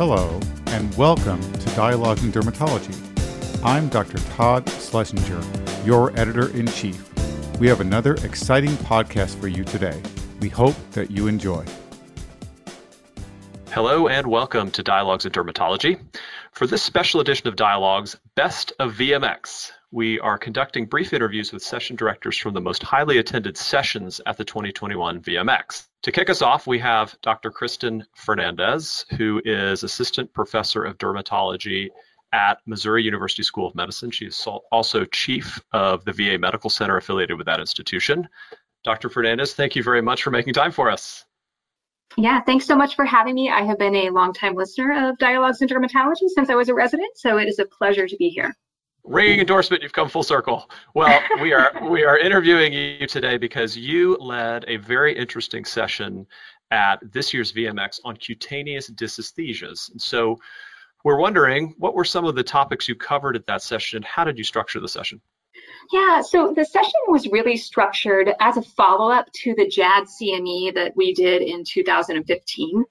Hello, and welcome to Dialogues in Dermatology. I'm Dr. Todd Schlesinger, your editor in chief. We have another exciting podcast for you today. We hope that you enjoy. Hello, and welcome to Dialogues in Dermatology. For this special edition of Dialogues, Best of VMX, we are conducting brief interviews with session directors from the most highly attended sessions at the 2021 VMX. To kick us off, we have Dr. Kristen Fernandez, who is Assistant Professor of Dermatology at Missouri University School of Medicine. She is also Chief of the VA Medical Center affiliated with that institution. Dr. Fernandez, thank you very much for making time for us. Yeah, thanks so much for having me. I have been a longtime listener of Dialogues in Dermatology since I was a resident, so it is a pleasure to be here ringing endorsement you've come full circle. Well we are we are interviewing you today because you led a very interesting session at this year's vmx on cutaneous dysesthesias. And so we're wondering what were some of the topics you covered at that session and how did you structure the session yeah, so the session was really structured as a follow up to the JAD CME that we did in 2015.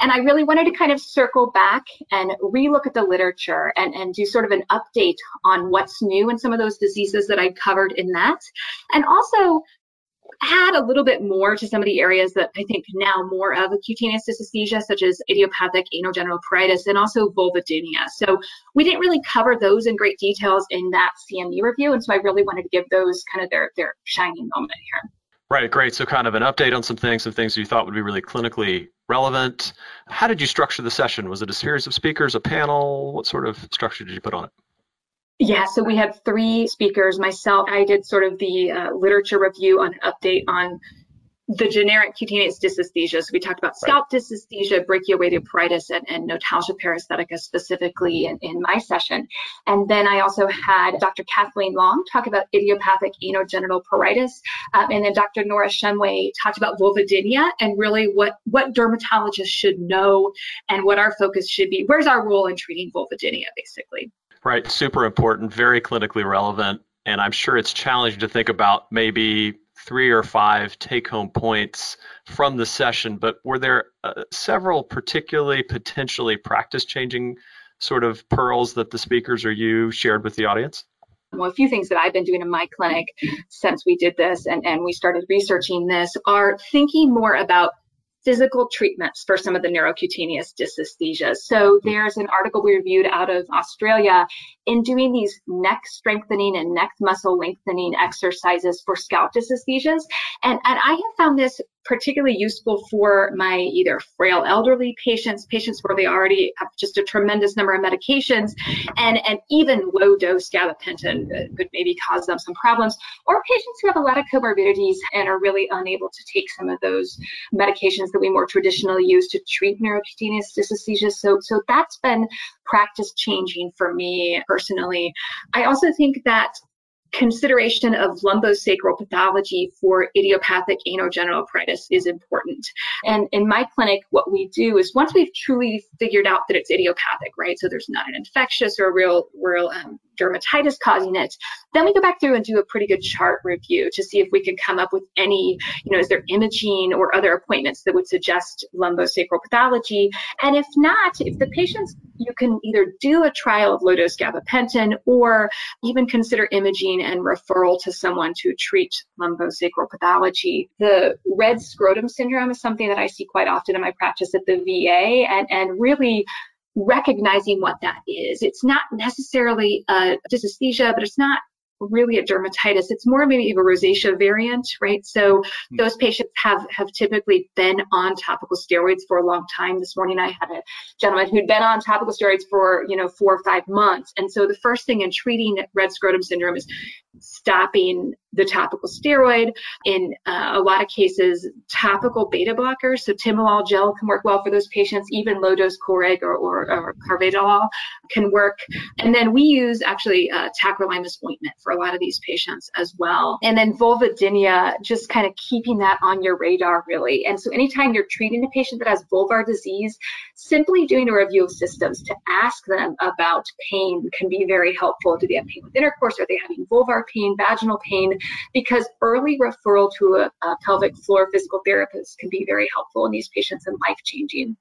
And I really wanted to kind of circle back and relook at the literature and, and do sort of an update on what's new in some of those diseases that I covered in that. And also add a little bit more to some of the areas that I think now more of a cutaneous dysesthesia, such as idiopathic anogenital pruritus and also vulvodynia. So we didn't really cover those in great details in that CME review, and so I really wanted to give those kind of their their shining moment here. Right, great. So kind of an update on some things, some things you thought would be really clinically relevant. How did you structure the session? Was it a series of speakers, a panel? What sort of structure did you put on it? Yeah, so we had three speakers. Myself, I did sort of the uh, literature review on an update on the generic cutaneous dysesthesias. We talked about scalp right. dysesthesia, brachioradial and, and notalgia paresthetica specifically in, in my session. And then I also had Dr. Kathleen Long talk about idiopathic anogenital pruritus. Um, and then Dr. Nora Shumway talked about vulvodynia and really what, what dermatologists should know and what our focus should be. Where's our role in treating vulvodynia, basically? Right, super important, very clinically relevant. And I'm sure it's challenging to think about maybe three or five take home points from the session, but were there uh, several particularly potentially practice changing sort of pearls that the speakers or you shared with the audience? Well, a few things that I've been doing in my clinic since we did this and, and we started researching this are thinking more about physical treatments for some of the neurocutaneous dysesthesias. So mm-hmm. there's an article we reviewed out of Australia in doing these neck strengthening and neck muscle lengthening exercises for scalp dysesthesias. And, and I have found this particularly useful for my either frail elderly patients, patients where they already have just a tremendous number of medications, and, and even low dose gabapentin could maybe cause them some problems, or patients who have a lot of comorbidities and are really unable to take some of those medications that we more traditionally use to treat neurocutaneous dysesthesia. So, so that's been practice changing for me personally. I also think that consideration of lumbosacral pathology for idiopathic anogenital pruritus is important. And in my clinic, what we do is once we've truly figured out that it's idiopathic, right? So there's not an infectious or a real, real um, dermatitis causing it, then we go back through and do a pretty good chart review to see if we can come up with any, you know, is there imaging or other appointments that would suggest lumbosacral pathology? And if not, if the patients, you can either do a trial of low dose gabapentin or even consider imaging and referral to someone to treat lumbosacral pathology. The red scrotum syndrome is something that I see quite often in my practice at the VA and, and really recognizing what that is. It's not necessarily a dysesthesia, but it's not really a dermatitis. It's more maybe of a rosacea variant, right? So mm-hmm. those patients have have typically been on topical steroids for a long time. This morning I had a gentleman who'd been on topical steroids for you know four or five months, and so the first thing in treating red scrotum syndrome is stopping the topical steroid. In uh, a lot of cases, topical beta blockers, so timolol gel can work well for those patients. Even low dose Coreg or, or, or carvedilol can work. And then we use actually uh, tacrolimus ointment for a lot of these patients as well. And then vulvodynia, just kind of keeping that on your radar really. And so anytime you're treating a patient that has vulvar disease, simply doing a review of systems to ask them about pain can be very helpful. Do they have pain with intercourse? Are they having vulvar pain, vaginal pain? Because early referral to a, a pelvic floor physical therapist can be very helpful in these patients and life changing.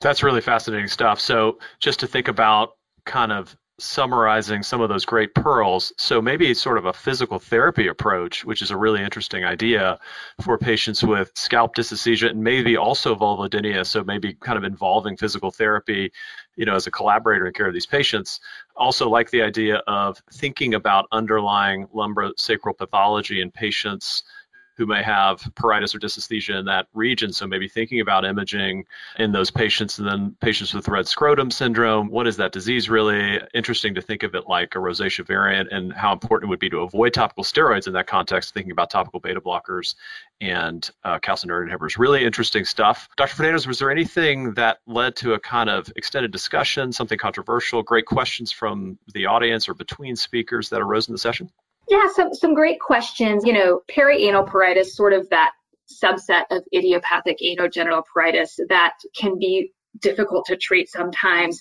That's really fascinating stuff. So, just to think about kind of summarizing some of those great pearls. So maybe sort of a physical therapy approach, which is a really interesting idea for patients with scalp dysesthesia and maybe also vulvodynia. So maybe kind of involving physical therapy, you know, as a collaborator in care of these patients. Also like the idea of thinking about underlying lumbosacral pathology in patients who may have pruritus or dysesthesia in that region. So maybe thinking about imaging in those patients and then patients with red scrotum syndrome. What is that disease really? Interesting to think of it like a rosacea variant and how important it would be to avoid topical steroids in that context, thinking about topical beta blockers and uh, calcineurin inhibitors. Really interesting stuff. Dr. Fernandez, was there anything that led to a kind of extended discussion, something controversial, great questions from the audience or between speakers that arose in the session? Yeah, some some great questions. You know, perianal pruritus, sort of that subset of idiopathic anogenital pruritus that can be difficult to treat sometimes.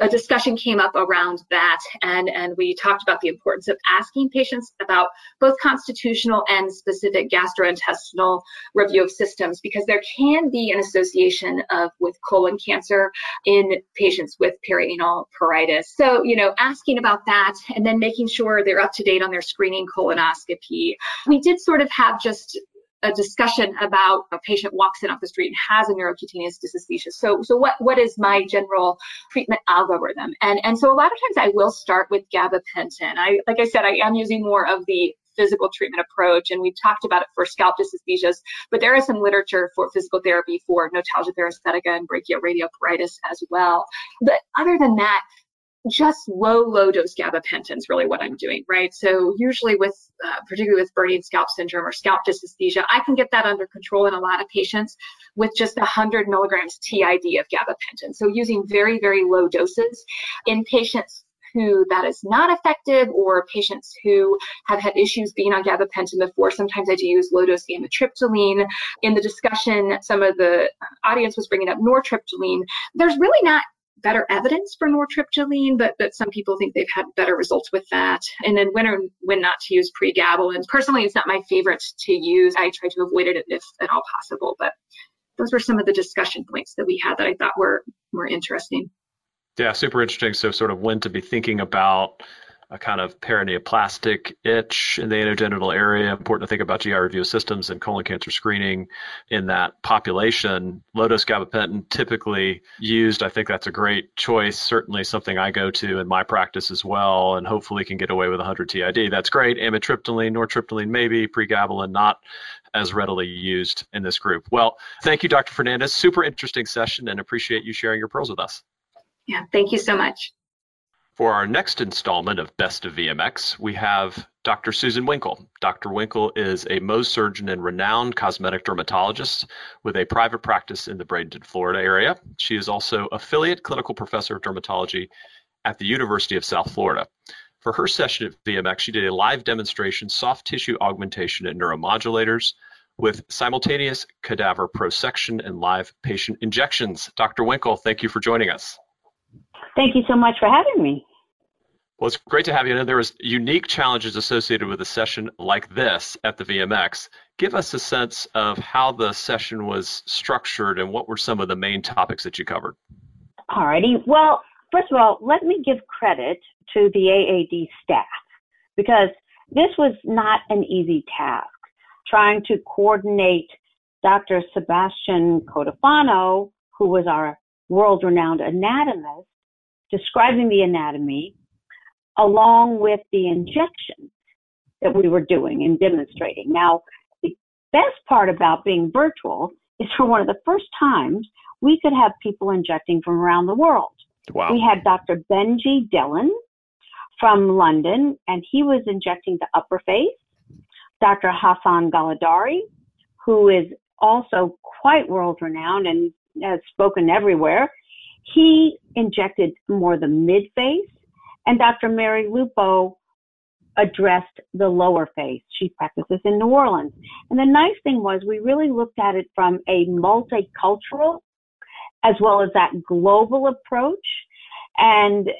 A discussion came up around that, and, and we talked about the importance of asking patients about both constitutional and specific gastrointestinal review of systems because there can be an association of with colon cancer in patients with perianal pruritus. So, you know, asking about that and then making sure they're up to date on their screening colonoscopy. We did sort of have just a discussion about a patient walks in off the street and has a neurocutaneous dysesthesia. So, so what, what is my general treatment algorithm? And, and so a lot of times I will start with gabapentin. I, like I said, I am using more of the physical treatment approach, and we've talked about it for scalp dysesthesias, but there is some literature for physical therapy for notalgia paresthetica and brachioradial as well. But other than that, just low, low dose gabapentin is really what I'm doing, right? So usually with, uh, particularly with burning scalp syndrome or scalp dysesthesia, I can get that under control in a lot of patients with just 100 milligrams TID of gabapentin. So using very, very low doses in patients who that is not effective or patients who have had issues being on gabapentin before. Sometimes I do use low dose amitriptyline. In the discussion, some of the audience was bringing up nortriptyline. There's really not better evidence for nortriptyline, but, but some people think they've had better results with that. And then when or when not to use pregabalin. Personally, it's not my favorite to use. I try to avoid it if at all possible, but those were some of the discussion points that we had that I thought were, were interesting. Yeah, super interesting. So sort of when to be thinking about a kind of paraneoplastic itch in the anogenital area. Important to think about GI review systems and colon cancer screening in that population. Low dose gabapentin typically used. I think that's a great choice. Certainly something I go to in my practice as well, and hopefully can get away with 100 TID. That's great. Amitriptyline, nortriptyline, maybe pregabalin, not as readily used in this group. Well, thank you, Dr. Fernandez. Super interesting session, and appreciate you sharing your pearls with us. Yeah, thank you so much. For our next installment of Best of VMX, we have Dr. Susan Weinkle. Dr. Weinkle is a Mohs surgeon and renowned cosmetic dermatologist with a private practice in the Bradenton, Florida area. She is also affiliate clinical professor of dermatology at the University of South Florida. For her session at VMX, she did a live demonstration soft tissue augmentation and neuromodulators with simultaneous cadaver prosection and live patient injections. Dr. Weinkle, thank you for joining us. Thank you so much for having me. Well, it's great to have you. And there was unique challenges associated with a session like this at the VMX. Give us a sense of how the session was structured and what were some of the main topics that you covered. Alrighty. Well, first of all, let me give credit to the AAD staff because this was not an easy task. Trying to coordinate Dr. Sebastian Cotofana, who was our world-renowned anatomist, describing the anatomy along with the injections that we were doing and demonstrating. Now, the best part about being virtual is for one of the first times we could have people injecting from around the world. Wow. We had Dr. Benji Dhillon from London, and he was injecting the upper face. Dr. Hassan Galadari, who is also quite world renowned and has spoken everywhere. He injected more the mid face, and Dr. Mary Lupo addressed the lower face. She practices in New Orleans. And the nice thing was we really looked at it from a multicultural as well as that global approach. And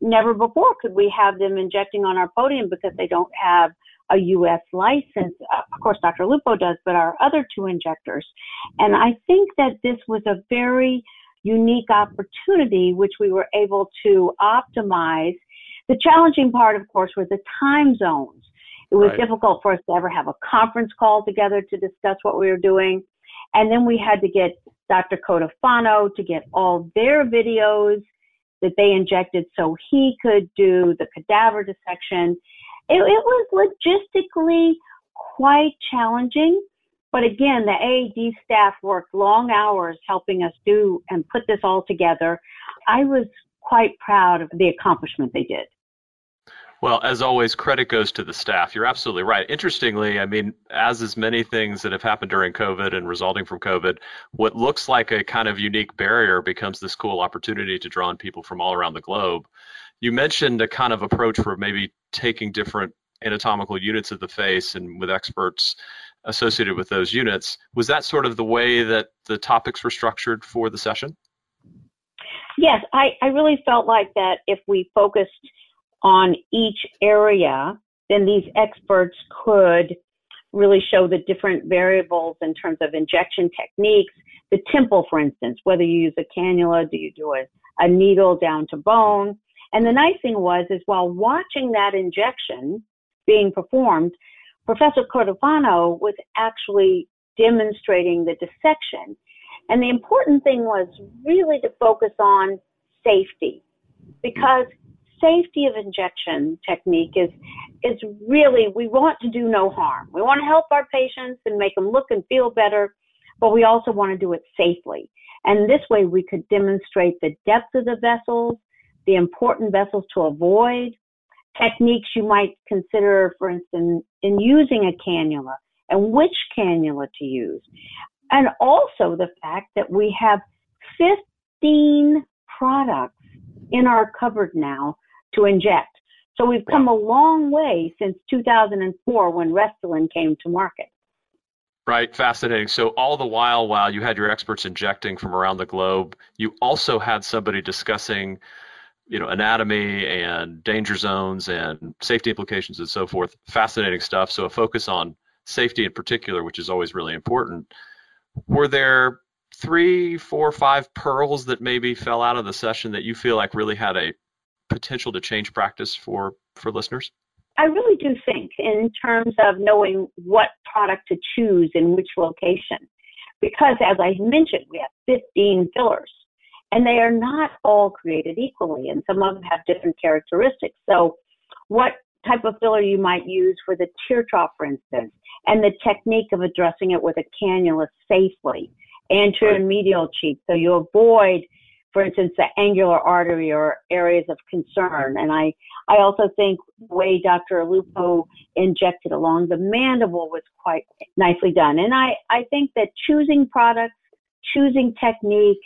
never before could we have them injecting on our podium because they don't have a U.S. license. Of course, Dr. Lupo does, but our other two injectors. And I think that this was a very unique opportunity, which we were able to optimize. The challenging part, of course, were the time zones. It was right. difficult for us to ever have a conference call together to discuss what we were doing. And then we had to get Dr. Cotofana to get all their videos that they injected so he could do the cadaver dissection. It, it was logistically quite challenging. But again, the AAD staff worked long hours helping us do and put this all together. I was quite proud of the accomplishment they did. Well, as always, credit goes to the staff. You're absolutely right. Interestingly, I mean, as is many things that have happened during COVID and resulting from COVID, what looks like a kind of unique barrier becomes this cool opportunity to draw in people from all around the globe. You mentioned a kind of approach for maybe taking different anatomical units of the face and with experts associated with those units. Was that sort of the way that the topics were structured for the session? Yes, I, I really felt like that if we focused on each area, then these experts could really show the different variables in terms of injection techniques. The temple, for instance, whether you use a cannula, do you do a, a needle down to bone? And the nice thing was, is while watching that injection being performed, Professor Cotofana was actually demonstrating the dissection. And the important thing was really to focus on safety because safety of injection technique is is really we want to do no harm. We want to help our patients and make them look and feel better, but we also want to do it safely. And this way we could demonstrate the depth of the vessels, the important vessels to avoid, techniques you might consider, for instance, in using a cannula and which cannula to use. And also the fact that we have 15 products in our cupboard now to inject. So we've come a long way since 2004 when Restylane came to market. Right, fascinating. So all the while, while you had your experts injecting from around the globe, you also had somebody discussing, you know, anatomy and danger zones and safety implications and so forth. Fascinating stuff. So a focus on safety in particular, which is always really important. Were there three, four, five pearls that maybe fell out of the session that you feel like really had a potential to change practice for for listeners? I really do think in terms of knowing what product to choose in which location. Because as I mentioned, we have 15 fillers and they are not all created equally and some of them have different characteristics. So what type of filler you might use for the tear trough, for instance, and the technique of addressing it with a cannula safely, anterior and medial cheek, so you avoid for instance, the angular artery or areas of concern. And I, I also think the way Dr. Lupo injected along the mandible was quite nicely done. And I, I think that choosing products, choosing technique,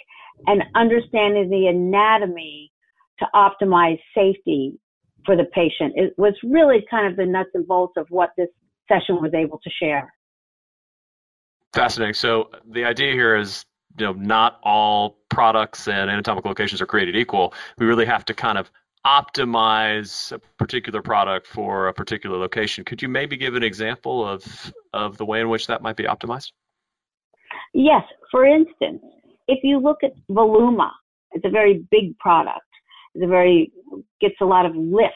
and understanding the anatomy to optimize safety for the patient it was really kind of the nuts and bolts of what this session was able to share. Fascinating. So the idea here is you know not all products and anatomical locations are created equal. We really have to kind of optimize a particular product for a particular location. Could you maybe give an example of of the way in which that might be optimized? Yes. For instance, if you look at Voluma, it's a very big product. It's a very gets a lot of lift.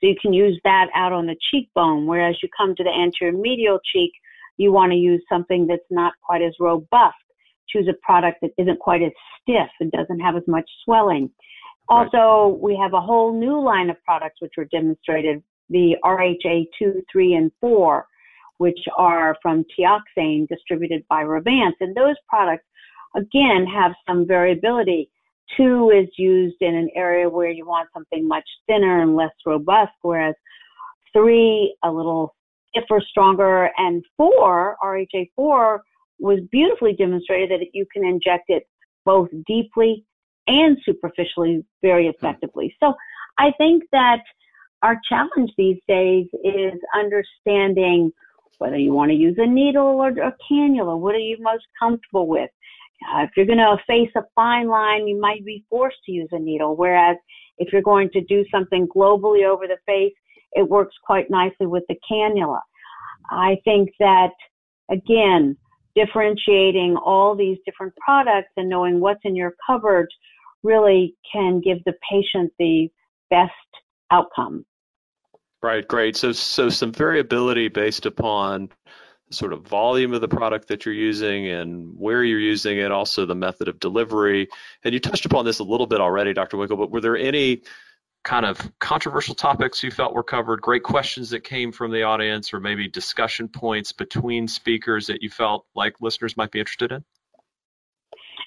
So you can use that out on the cheekbone, whereas you come to the anterior medial cheek, you want to use something that's not quite as robust choose a product that isn't quite as stiff and doesn't have as much swelling. Also, we have a whole new line of products which were demonstrated, the RHA 2, 3, and 4, which are from Teoxane distributed by Revance. And those products, again, have some variability. 2 is used in an area where you want something much thinner and less robust, whereas 3, a little stiffer, stronger, and 4, RHA 4, was beautifully demonstrated that you can inject it both deeply and superficially very hmm. effectively. So I think that our challenge these days is understanding whether you want to use a needle or a cannula. What are you most comfortable with? Uh, if you're going to face a fine line, you might be forced to use a needle. Whereas if you're going to do something globally over the face, it works quite nicely with the cannula. I think that, again, differentiating all these different products and knowing what's in your cupboard really can give the patient the best outcome. Right, great. So, so some variability based upon sort of volume of the product that you're using and where you're using it, also the method of delivery. And you touched upon this a little bit already, Dr. Weinkle, but were there any kind of controversial topics you felt were covered, great questions that came from the audience, or maybe discussion points between speakers that you felt like listeners might be interested in?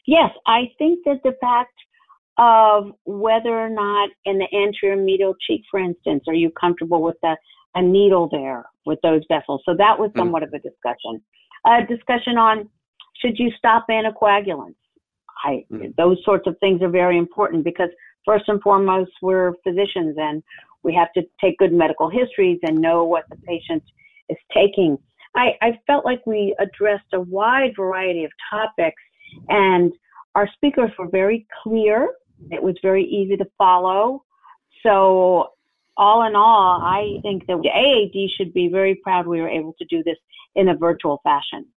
Yes, I think that the fact of whether or not in the anterior medial cheek, for instance, are you comfortable with a, a needle there with those vessels? So that was mm. somewhat mm. of a discussion. A discussion on should you stop anticoagulants? I, mm. Those sorts of things are very important because first and foremost, we're physicians and we have to take good medical histories and know what the patient is taking. I, I felt like we addressed a wide variety of topics and our speakers were very clear it was very easy to follow. So all in all, I think that AAD should be very proud we were able to do this in a virtual fashion.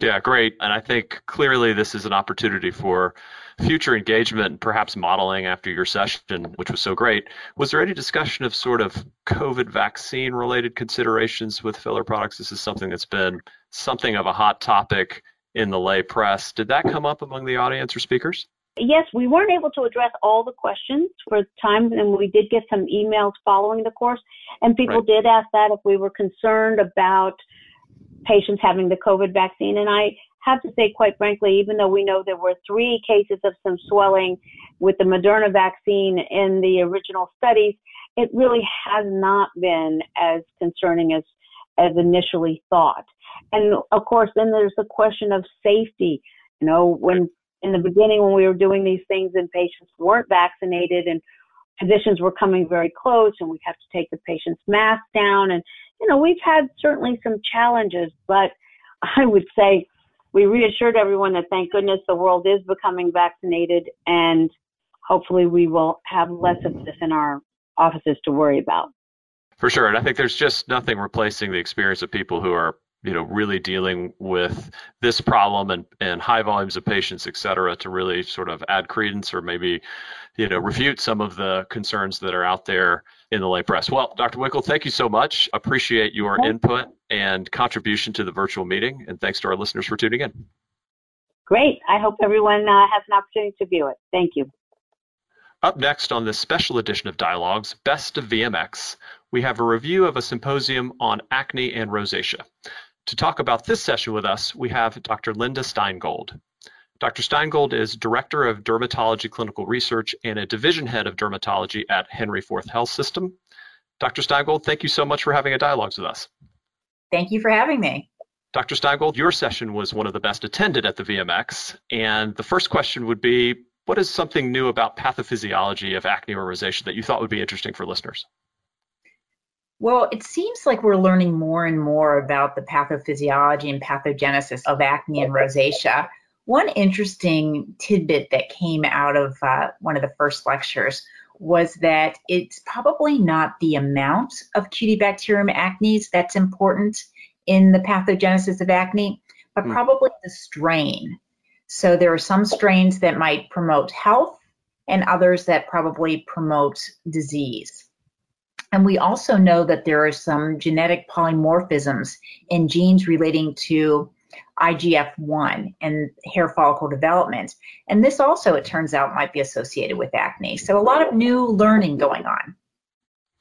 Yeah, great. And I think clearly this is an opportunity for future engagement and perhaps modeling after your session, which was so great. Was there any discussion of sort of COVID vaccine related considerations with filler products? This is something that's been something of a hot topic in the lay press. Did that come up among the audience or speakers? Yes, we weren't able to address all the questions for time, and we did get some emails following the course, and people right. did ask that if we were concerned about patients having the COVID vaccine. And I have to say, quite frankly, even though we know there were three cases of some swelling with the Moderna vaccine in the original studies, it really has not been as concerning as as initially thought. And of course, then there's the question of safety. You know, when in the beginning when we were doing these things and patients weren't vaccinated and physicians were coming very close and we'd have to take the patient's mask down and you know we've had certainly some challenges but i would say we reassured everyone that thank goodness the world is becoming vaccinated and hopefully we will have less of this in our offices to worry about. For sure and i think there's just nothing replacing the experience of people who are you know really dealing with this problem and, and high volumes of patients et cetera to really sort of add credence or maybe you know refute some of the concerns that are out there in the lay press. Well dr weinkle thank you so much. Appreciate your input and contribution to the virtual meeting and thanks to our listeners for tuning in. Great. I hope everyone uh, has an opportunity to view it. Thank you. Up next on this special edition of Dialogues, Best of VMX, we have a review of a symposium on acne and rosacea. To talk about this session with us, we have Dr. Linda Stein Gold. Dr. Stein Gold is Director of Dermatology Clinical Research and a Division Head of Dermatology at Henry Ford Health System. Dr. Stein Gold, thank you so much for having a dialogue with us. Thank you for having me. Dr. Stein Gold, your session was one of the best attended at the VMX, and the first question would be, what is something new about pathophysiology of acne or rosacea that you thought would be interesting for listeners? Well, it seems like we're learning more and more about the pathophysiology and pathogenesis of acne and rosacea. One interesting tidbit that came out of uh, one of the first lectures was that it's probably not the amount of Cutibacterium acnes that's important in the pathogenesis of acne, but mm. probably the strain. So there are some strains that might promote health and others that probably promote disease. And we also know that there are some genetic polymorphisms in genes relating to IGF-1 and hair follicle development. And this also, it turns out, might be associated with acne. So a lot of new learning going on.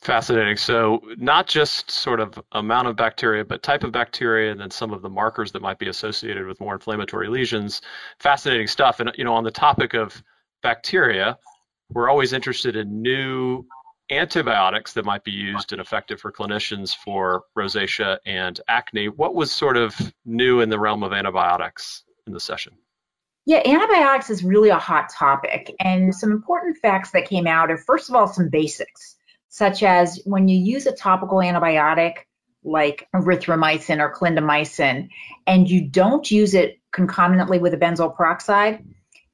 Fascinating. So not just sort of amount of bacteria, but type of bacteria, and then some of the markers that might be associated with more inflammatory lesions. Fascinating stuff. And you know, on the topic of bacteria, we're always interested in new antibiotics that might be used and effective for clinicians for rosacea and acne. What was sort of new in the realm of antibiotics in the session? Yeah, antibiotics is really a hot topic. And some important facts that came out are, first of all, some basics, such as when you use a topical antibiotic like erythromycin or clindamycin, and you don't use it concomitantly with a benzoyl peroxide,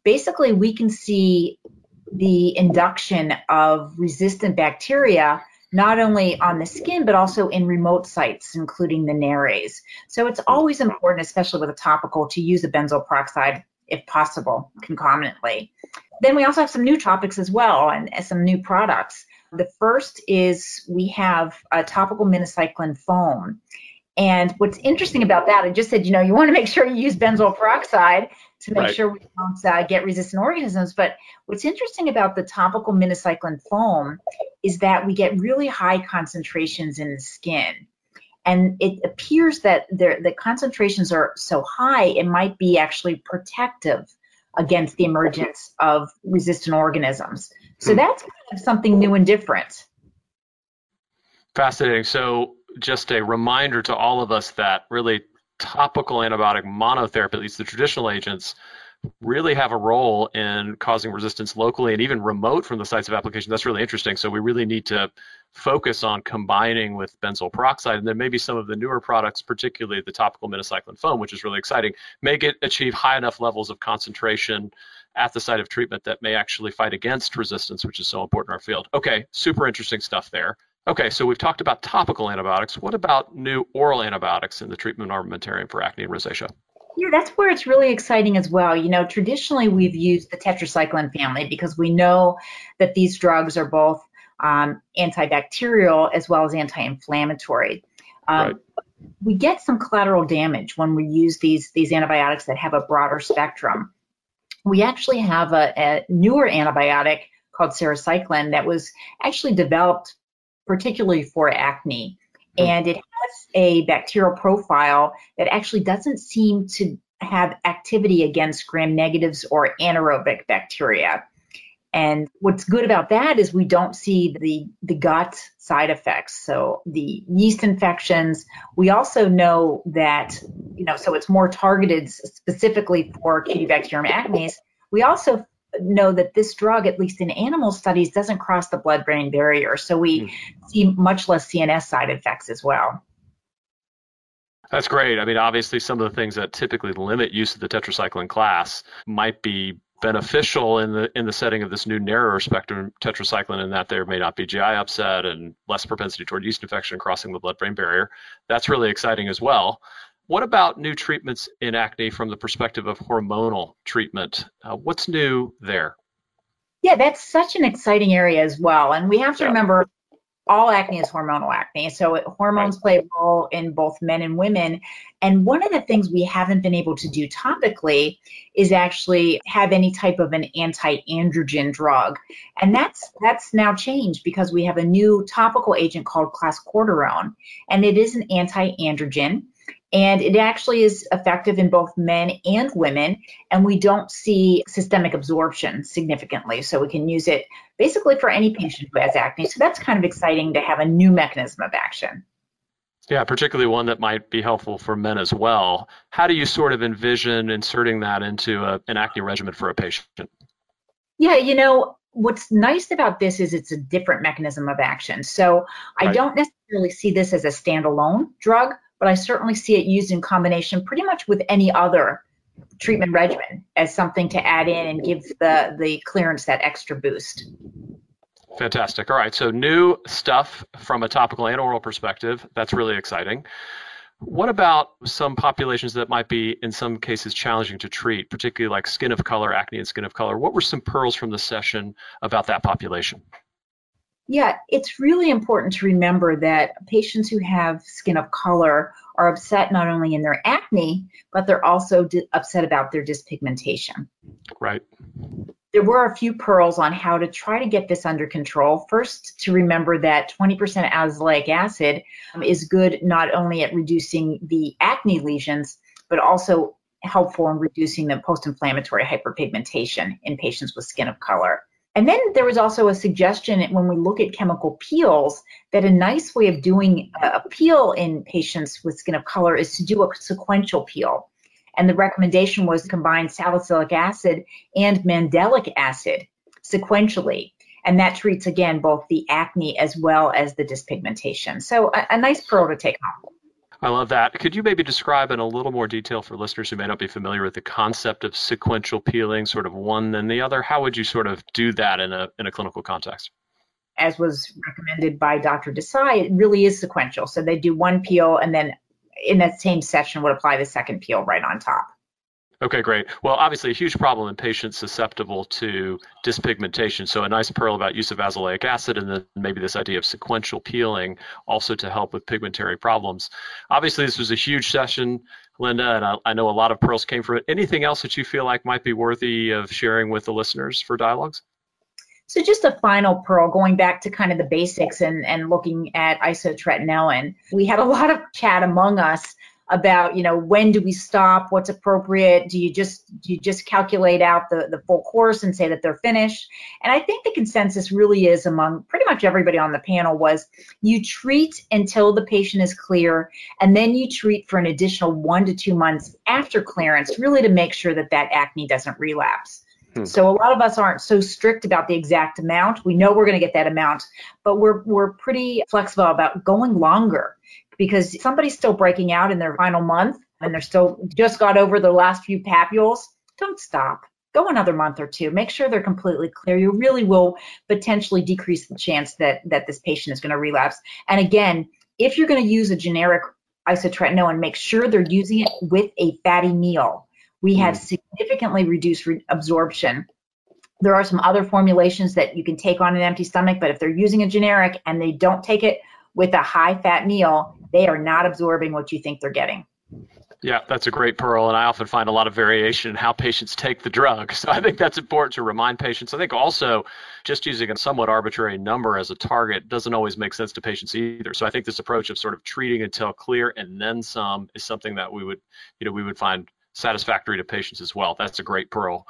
basically we can see the induction of resistant bacteria not only on the skin, but also in remote sites, including the nares. So it's always important, especially with a topical, to use a benzoyl peroxide if possible, concomitantly. Then we also have some new topics as well and some new products. The first is we have a topical minocycline foam. And what's interesting about that, I just said, you know, you want to make sure you use benzoyl peroxide to make right. sure we don't uh, get resistant organisms. But what's interesting about the topical minocycline foam is that we get really high concentrations in the skin. And it appears that the concentrations are so high, it might be actually protective against the emergence of resistant organisms. So hmm. that's kind of something new and different. Fascinating. So, just a reminder to all of us that really topical antibiotic monotherapy, at least the traditional agents, really have a role in causing resistance locally and even remote from the sites of application. That's really interesting. So we really need to focus on combining with benzoyl peroxide, and then maybe some of the newer products, particularly the topical minocycline foam, which is really exciting, may get achieve high enough levels of concentration at the site of treatment that may actually fight against resistance, which is so important in our field. Okay, super interesting stuff there. Okay, so we've talked about topical antibiotics. What about new oral antibiotics in the treatment armamentarium for acne and rosacea? Yeah, that's where it's really exciting as well. You know, traditionally we've used the tetracycline family because we know that these drugs are both um, antibacterial as well as anti-inflammatory. Um, right. We get some collateral damage when we use these these antibiotics that have a broader spectrum. We actually have a, a newer antibiotic called sarecycline that was actually developed particularly for acne hmm. and it has a bacterial profile that actually doesn't seem to have activity against gram negatives or anaerobic bacteria. And what's good about that is we don't see the, the gut side effects. So the yeast infections, we also know that, you know, so it's more targeted specifically for Cutibacterium acnes. We also know that this drug, at least in animal studies, doesn't cross the blood brain barrier. So we mm. see much less CNS side effects as well. That's great. I mean, obviously, some of the things that typically limit use of the tetracycline class might be beneficial in the in the setting of this new narrower spectrum tetracycline in that there may not be GI upset and less propensity toward yeast infection crossing the blood-brain barrier. That's really exciting as well. What about new treatments in acne from the perspective of hormonal treatment? Uh, what's new there? Yeah, that's such an exciting area as well. And we have to yeah. remember all acne is hormonal acne. So it, hormones right. play a role in both men and women. And one of the things we haven't been able to do topically is actually have any type of an anti-androgen drug. And that's that's now changed because we have a new topical agent called clascoterone. And it is an anti-androgen and it actually is effective in both men and women. And we don't see systemic absorption significantly. So we can use it basically for any patient who has acne. So that's kind of exciting to have a new mechanism of action. Yeah, particularly one that might be helpful for men as well. How do you sort of envision inserting that into a, an acne regimen for a patient? Yeah, you know, what's nice about this is it's a different mechanism of action. So right. I don't necessarily see this as a standalone drug, but I certainly see it used in combination pretty much with any other treatment regimen as something to add in and give the, the clearance that extra boost. Fantastic. All right. So, new stuff from a topical and oral perspective. That's really exciting. What about some populations that might be, in some cases, challenging to treat, particularly like skin of color, acne and skin of color? What were some pearls from the session about that population? Yeah, it's really important to remember that patients who have skin of color are upset not only in their acne, but they're also di- upset about their dyspigmentation. Right. There were a few pearls on how to try to get this under control. First, to remember that 20% azelaic acid um, is good not only at reducing the acne lesions, but also helpful in reducing the post inflammatory hyperpigmentation in patients with skin of color. And then there was also a suggestion when we look at chemical peels that a nice way of doing a peel in patients with skin of color is to do a sequential peel. And the recommendation was to combine salicylic acid and mandelic acid sequentially. And that treats, again, both the acne as well as the dyspigmentation. So a, a nice pearl to take home. I love that. Could you maybe describe in a little more detail for listeners who may not be familiar with the concept of sequential peeling, sort of one then the other? How would you sort of do that in a in a clinical context? as was recommended by Dr. Desai, it really is sequential. So they do one peel and then in that same session would apply the second peel right on top. Okay, great. Well, obviously, a huge problem in patients susceptible to dyspigmentation. So, a nice pearl about use of azelaic acid, and then maybe this idea of sequential peeling also to help with pigmentary problems. Obviously, this was a huge session, Linda, and I, I know a lot of pearls came from it. Anything else that you feel like might be worthy of sharing with the listeners for dialogues? So just a final pearl, going back to kind of the basics and, and looking at isotretinoin. We had a lot of chat among us about, you know, when do we stop? What's appropriate? Do you just do you just calculate out the, the full course and say that they're finished? And I think the consensus really is among pretty much everybody on the panel was you treat until the patient is clear, and then you treat for an additional one to two months after clearance, really to make sure that that acne doesn't relapse. Hmm. So a lot of us aren't so strict about the exact amount. We know we're going to get that amount, but we're we're pretty flexible about going longer because somebody's still breaking out in their final month and they're still just got over the last few papules. Don't stop. Go another month or two. Make sure they're completely clear. You really will potentially decrease the chance that that this patient is going to relapse. And again, if you're going to use a generic isotretinoin, make sure they're using it with a fatty meal we have mm. significantly reduced re- absorption. There are some other formulations that you can take on an empty stomach, but if they're using a generic and they don't take it with a high fat meal, they are not absorbing what you think they're getting. Yeah, that's a great pearl, and I often find a lot of variation in how patients take the drug. So I think that's important to remind patients. I think also just using a somewhat arbitrary number as a target doesn't always make sense to patients either. So I think this approach of sort of treating until clear and then some is something that we would, you know, we would find satisfactory to patients as well. That's a great pearl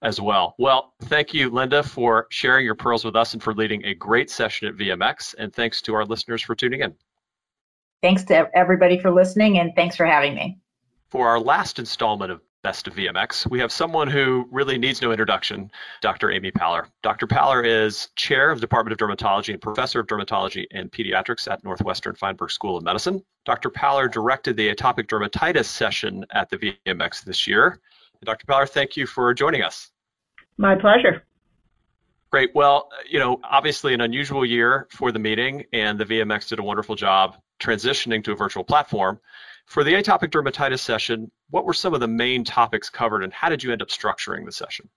as well. Well, thank you, Linda, for sharing your pearls with us and for leading a great session at VMX. And thanks to our listeners for tuning in. Thanks to everybody for listening, and thanks for having me. For our last installment of Best of VMX, we have someone who really needs no introduction, Dr. Amy Paller. Dr. Paller is chair of the Department of Dermatology and professor of dermatology and pediatrics at Northwestern Feinberg School of Medicine. Dr. Paller directed the atopic dermatitis session at the VMX this year. Dr. Paller, thank you for joining us. My pleasure. Great. Well, you know, obviously an unusual year for the meeting, and the VMX did a wonderful job transitioning to a virtual platform. For the atopic dermatitis session, what were some of the main topics covered and how did you end up structuring the session?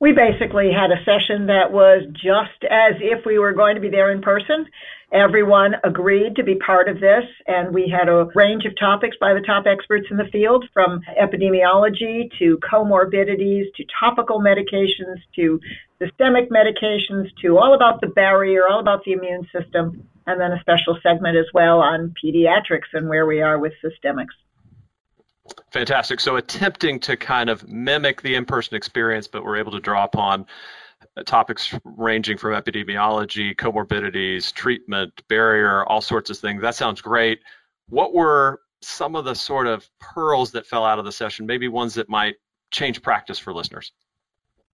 We basically had a session that was just as if we were going to be there in person. Everyone agreed to be part of this, and we had a range of topics by the top experts in the field from epidemiology to comorbidities to topical medications to systemic medications to all about the barrier, all about the immune system, and then a special segment as well on pediatrics and where we are with systemics. Fantastic. So attempting to kind of mimic the in-person experience, but we're able to draw upon topics ranging from epidemiology, comorbidities, treatment, barrier, all sorts of things. That sounds great. What were some of the sort of pearls that fell out of the session, maybe ones that might change practice for listeners?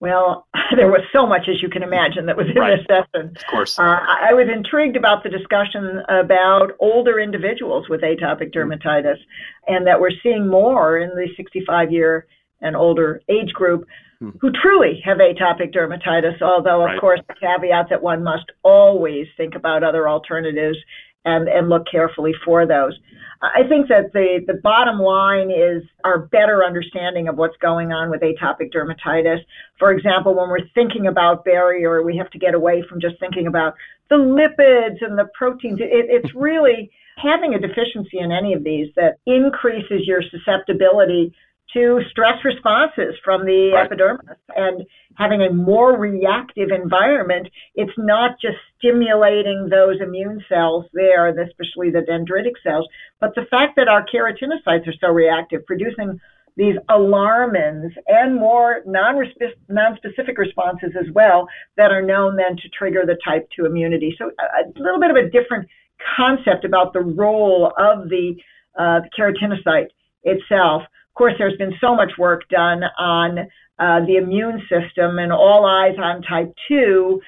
Well, there was so much, as you can imagine, that was in right. this session. Of course. Uh, I was intrigued about the discussion about older individuals with atopic dermatitis, and that we're seeing more in the 65 year and older age group hmm. who truly have atopic dermatitis, although, of right. course, the caveat that one must always think about other alternatives and, and look carefully for those. I think that the, the bottom line is our better understanding of what's going on with atopic dermatitis. For example, when we're thinking about barrier, we have to get away from just thinking about the lipids and the proteins. It, it's really having a deficiency in any of these that increases your susceptibility to stress responses from the right. epidermis and having a more reactive environment. It's not just stimulating those immune cells there, especially the dendritic cells, but the fact that our keratinocytes are so reactive, producing these alarmins and more non-specific responses as well that are known then to trigger the type 2 immunity. So a, little bit of a different concept about the role of the, uh, the keratinocyte itself course, there's been so much work done on uh, the immune system and all eyes on type 2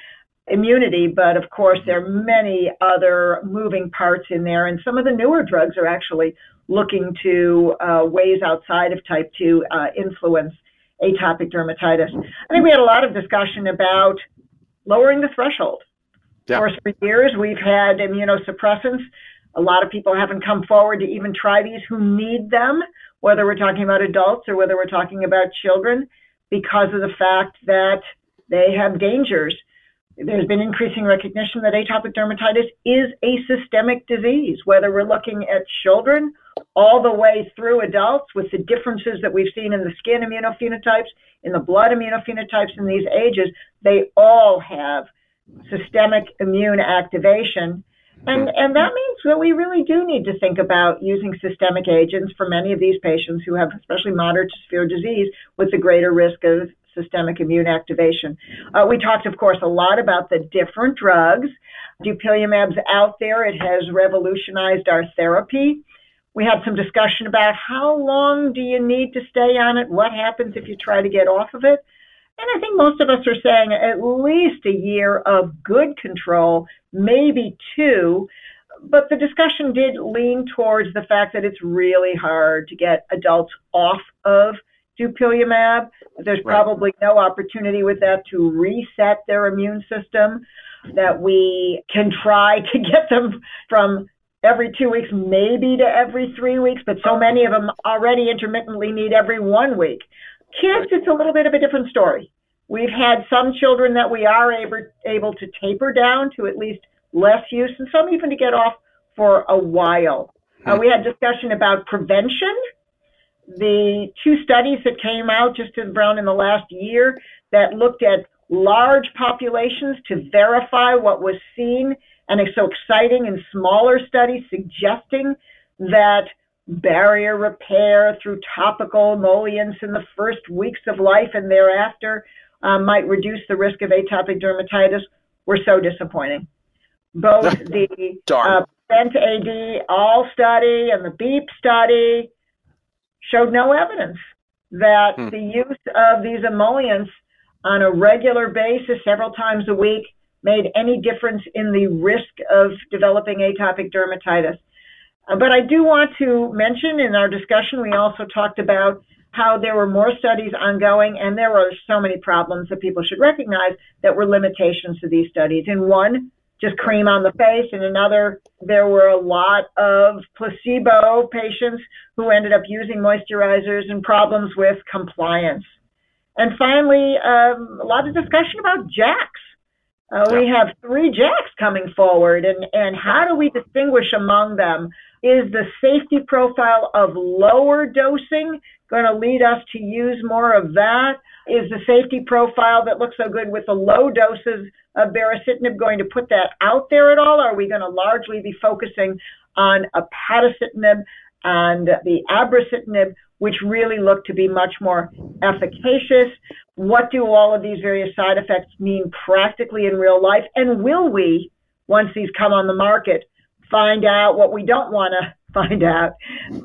immunity, but of course, there are many other moving parts in there, and some of the newer drugs are actually looking to uh, ways outside of type 2 uh, influence atopic dermatitis. I think we had a lot of discussion about lowering the threshold Yeah. Of course, for years we've had immunosuppressants. A lot of people haven't come forward to even try these who need them, whether we're talking about adults or whether we're talking about children, because of the fact that they have dangers. There's been increasing recognition that atopic dermatitis is a systemic disease, whether we're looking at children all the way through adults with the differences that we've seen in the skin immunophenotypes, in the blood immunophenotypes in these ages, they all have systemic immune activation. And, and that means that we really do need to think about using systemic agents for many of these patients who have especially moderate to severe disease with the greater risk of systemic immune activation. Uh, we talked, of course, a lot about the different drugs. Dupilumab's out there. It has revolutionized our therapy. We had some discussion about how long do you need to stay on it? What happens if you try to get off of it? And I think most of us are saying at least a year of good control, maybe two. But the discussion did lean towards the fact that it's really hard to get adults off of dupilumab. There's right. probably no opportunity with that to reset their immune system, that we can try to get them from every two weeks, maybe to every three weeks, but so many of them already intermittently need every one week. Kids, right. it's a little bit of a different story. We've had some children that we are able, able to taper down to at least less use, and some even to get off for a while. Uh, we had discussion about prevention the two studies that came out just around in the last year that looked at large populations to verify what was seen and it's so exciting in smaller studies suggesting that barrier repair through topical emollients in the first weeks of life and thereafter uh, might reduce the risk of atopic dermatitis were so disappointing. Both the uh, PreventADALL study and the BEEP study showed no evidence that hmm. the use of these emollients on a regular basis, several times a week, made any difference in the risk of developing atopic dermatitis. Uh, but I do want to mention in our discussion, we also talked about how there were more studies ongoing and there were so many problems that people should recognize that were limitations to these studies. In one, just cream on the face. In another, there were a lot of placebo patients who ended up using moisturizers and problems with compliance. And finally, um, a lot of discussion about JAKs. Uh, we have three JAKs coming forward, and, and how do we distinguish among them? Is the safety profile of lower dosing going to lead us to use more of that? Is the safety profile that looks so good with the low doses of baricitinib going to put that out there at all? Are we going to largely be focusing on upadacitinib and the abrocitinib, which really look to be much more efficacious? What do all of these various side effects mean practically in real life? And will we, once these come on the market, find out what we don't want to find out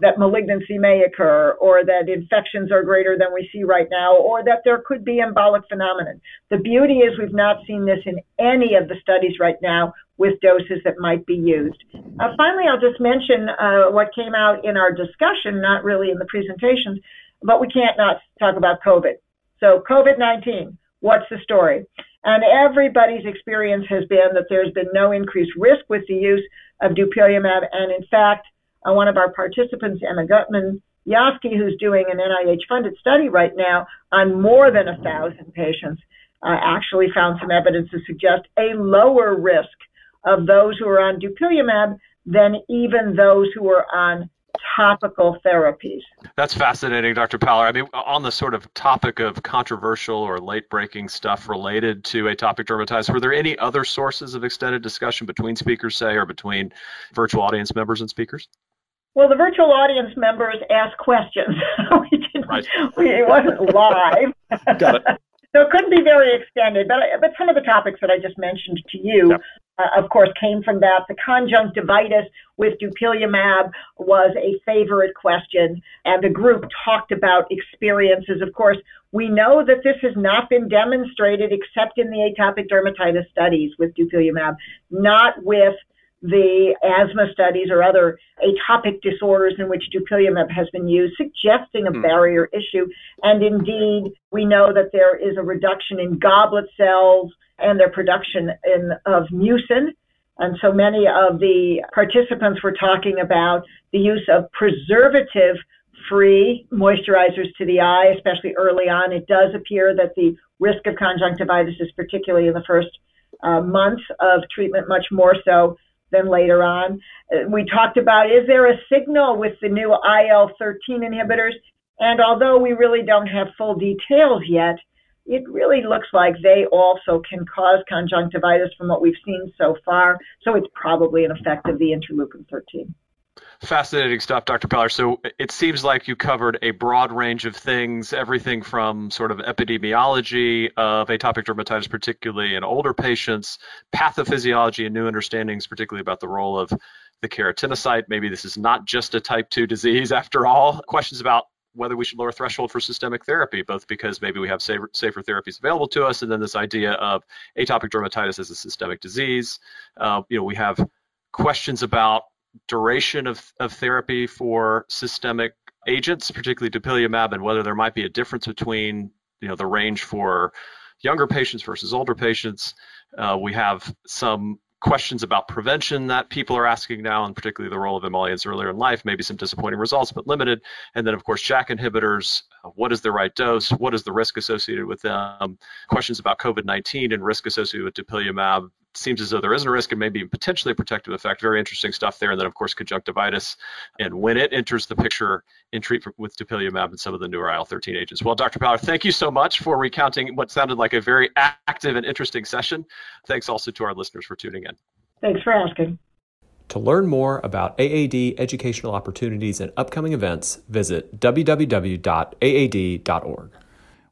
that malignancy may occur or that infections are greater than we see right now or that there could be embolic phenomenon. The beauty is we've not seen this in any of the studies right now with doses that might be used. Uh, finally, I'll just mention uh, what came out in our discussion, not really in the presentations, but we can't not talk about COVID. So COVID-19, what's the story? And everybody's experience has been that there's been no increased risk with the use of dupilumab. And in fact, uh, one of our participants, Emma Gutman Yaski, who's doing an NIH-funded study right now on more than a thousand patients, uh, actually found some evidence to suggest a lower risk of those who are on dupilumab than even those who are on topical therapies. That's fascinating, Dr. Paller. I mean, on the sort of topic of controversial or late breaking stuff related to atopic dermatitis, were there any other sources of extended discussion between speakers, say, or between virtual audience members and speakers? Well, the virtual audience members asked questions. we didn't, right. we, it wasn't live. Got it. so it couldn't be very extended, but, but some of the topics that I just mentioned to you, yep. Uh, of course, came from that. The conjunctivitis with dupilumab was a favorite question, and the group talked about experiences. Of course, we know that this has not been demonstrated except in the atopic dermatitis studies with dupilumab, not with the asthma studies or other atopic disorders in which dupilumab has been used, suggesting a mm. barrier issue. And indeed, we know that there is a reduction in goblet cells and their production in, of mucin. And so many of the participants were talking about the use of preservative free moisturizers to the eye, especially early on. It does appear that the risk of conjunctivitis is particularly in the first uh, month of treatment, much more so than later on. We talked about is there a signal with the new IL 13 inhibitors? And although we really don't have full details yet, it really looks like they also can cause conjunctivitis from what we've seen so far. So it's probably an effect of the interleukin 13. Fascinating stuff, Dr. Paller. So it seems like you covered a broad range of things, everything from sort of epidemiology of atopic dermatitis, particularly in older patients, pathophysiology and new understandings, particularly about the role of the keratinocyte. Maybe this is not just a type 2 disease after all. Questions about whether we should lower threshold for systemic therapy, both because maybe we have safer, safer therapies available to us, and then this idea of atopic dermatitis as a systemic disease. Uh, you know, we have questions about duration of, of therapy for systemic agents, particularly dupilumab, and whether there might be a difference between you know the range for younger patients versus older patients. Uh, we have some questions about prevention that people are asking now, and particularly the role of emollients earlier in life, maybe some disappointing results, but limited. And then, of course, JAK inhibitors, uh, what is the right dose? What is the risk associated with them? Questions about COVID-19 and risk associated with dupilumab. Seems as though there isn't a risk and maybe potentially a protective effect. Very interesting stuff there. And then, of course, conjunctivitis and when it enters the picture in treatment with dupilumab and some of the newer IL-13 agents. Well, Dr. Paller, thank you so much for recounting what sounded like a very active and interesting session. Thanks also to our listeners for tuning in. Thanks for asking. To learn more about AAD educational opportunities and upcoming events, visit www.aad.org.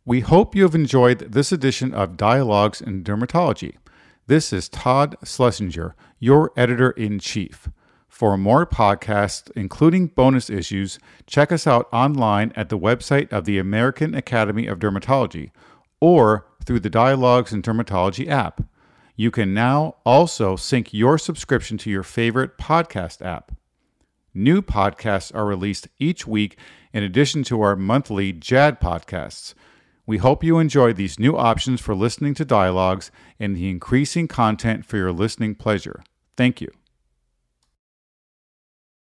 We hope you have enjoyed this edition of Dialogues in Dermatology. This is Todd Schlesinger, your editor in chief. For more podcasts, including bonus issues, check us out online at the website of the American Academy of Dermatology or through the Dialogues in Dermatology app. You can now also sync your subscription to your favorite podcast app. New podcasts are released each week in addition to our monthly JAAD podcasts. We hope you enjoy these new options for listening to dialogues and the increasing content for your listening pleasure. Thank you.